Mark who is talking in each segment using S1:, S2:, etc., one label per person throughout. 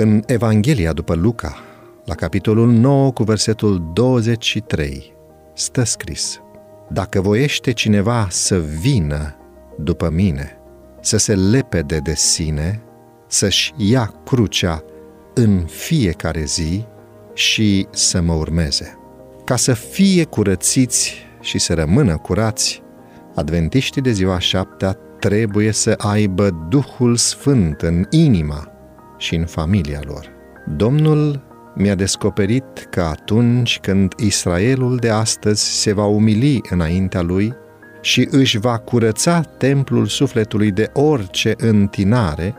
S1: În Evanghelia după Luca, la capitolul 9 cu versetul 23, stă scris Dacă voiește cineva să vină după mine, să se lepede de sine, să-și ia crucea în fiecare zi și să mă urmeze. Ca să fie curățiți și să rămână curați, adventiștii de ziua șaptea trebuie să aibă Duhul Sfânt în inima și în familia lor. Domnul mi-a descoperit că atunci când Israelul de astăzi se va umili înaintea lui și își va curăța templul sufletului de orice întinare,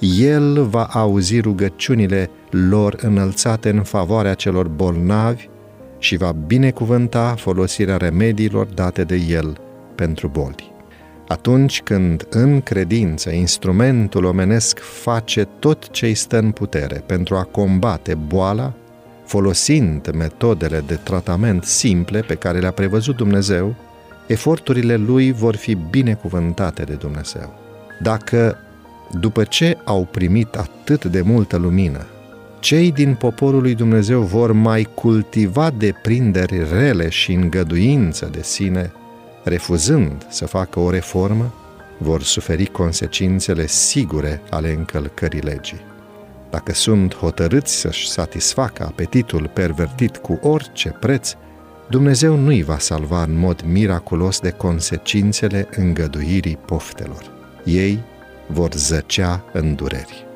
S1: el va auzi rugăciunile lor înălțate în favoarea celor bolnavi și va binecuvânta folosirea remediilor date de el pentru boli. Atunci când în credință instrumentul omenesc face tot ce îi stă în putere pentru a combate boala, folosind metodele de tratament simple pe care le-a prevăzut Dumnezeu, eforturile lui vor fi binecuvântate de Dumnezeu. Dacă, după ce au primit atât de multă lumină, cei din poporul lui Dumnezeu vor mai cultiva deprinderi rele și îngăduință de sine, refuzând să facă o reformă, vor suferi consecințele sigure ale încălcării legii. Dacă sunt hotărâți să-și satisfacă apetitul pervertit cu orice preț, Dumnezeu nu-i va salva în mod miraculos de consecințele îngăduirii poftelor. Ei vor zăcea în dureri.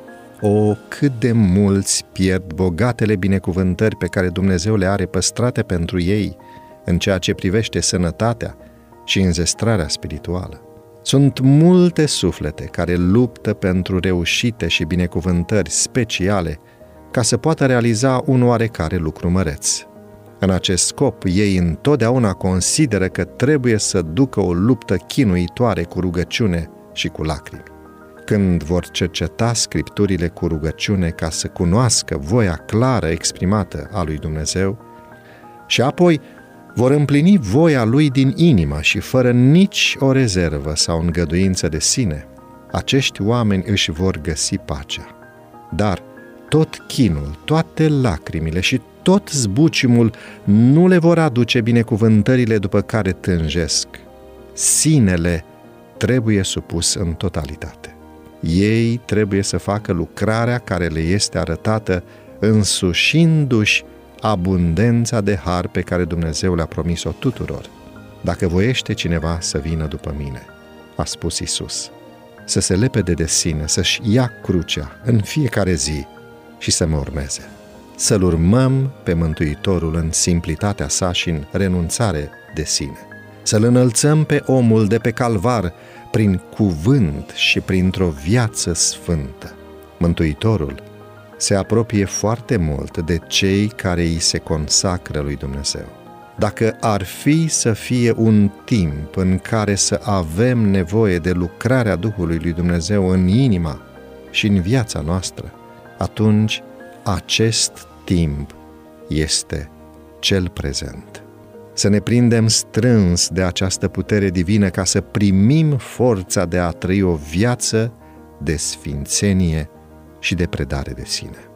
S1: O, cât de mulți pierd bogatele binecuvântări pe care Dumnezeu le are păstrate pentru ei în ceea ce privește sănătatea și înzestrarea spirituală. Sunt multe suflete care luptă pentru reușite și binecuvântări speciale ca să poată realiza un oarecare lucru măreț. În acest scop, ei întotdeauna consideră că trebuie să ducă o luptă chinuitoare cu rugăciune și cu lacrimi. Când vor cerceta scripturile cu rugăciune ca să cunoască voia clară exprimată a lui Dumnezeu și apoi vor împlini voia lui din inimă și fără nici o rezervă sau îngăduință de sine, acești oameni își vor găsi pacea. Dar tot chinul, toate lacrimile și tot zbucimul nu le vor aduce binecuvântările după care tânjesc. Sinele trebuie supus în totalitate. Ei trebuie să facă lucrarea care le este arătată însușindu-și abundența de har pe care Dumnezeu le-a promis-o tuturor. Dacă voiește cineva să vină după mine, a spus Isus, să se lepede de sine, să-și ia crucea în fiecare zi și să mă urmeze. Să-L urmăm pe Mântuitorul în simplitatea sa și în renunțare de sine. Să-L înălțăm pe omul de pe calvar prin cuvânt și printr-o viață sfântă. Mântuitorul se apropie foarte mult de cei care îi se consacră lui Dumnezeu. Dacă ar fi să fie un timp în care să avem nevoie de lucrarea Duhului lui Dumnezeu în inima și în viața noastră, atunci acest timp este cel prezent. Să ne prindem strâns de această putere divină ca să primim forța de a trăi o viață de sfințenie și de predare de sine.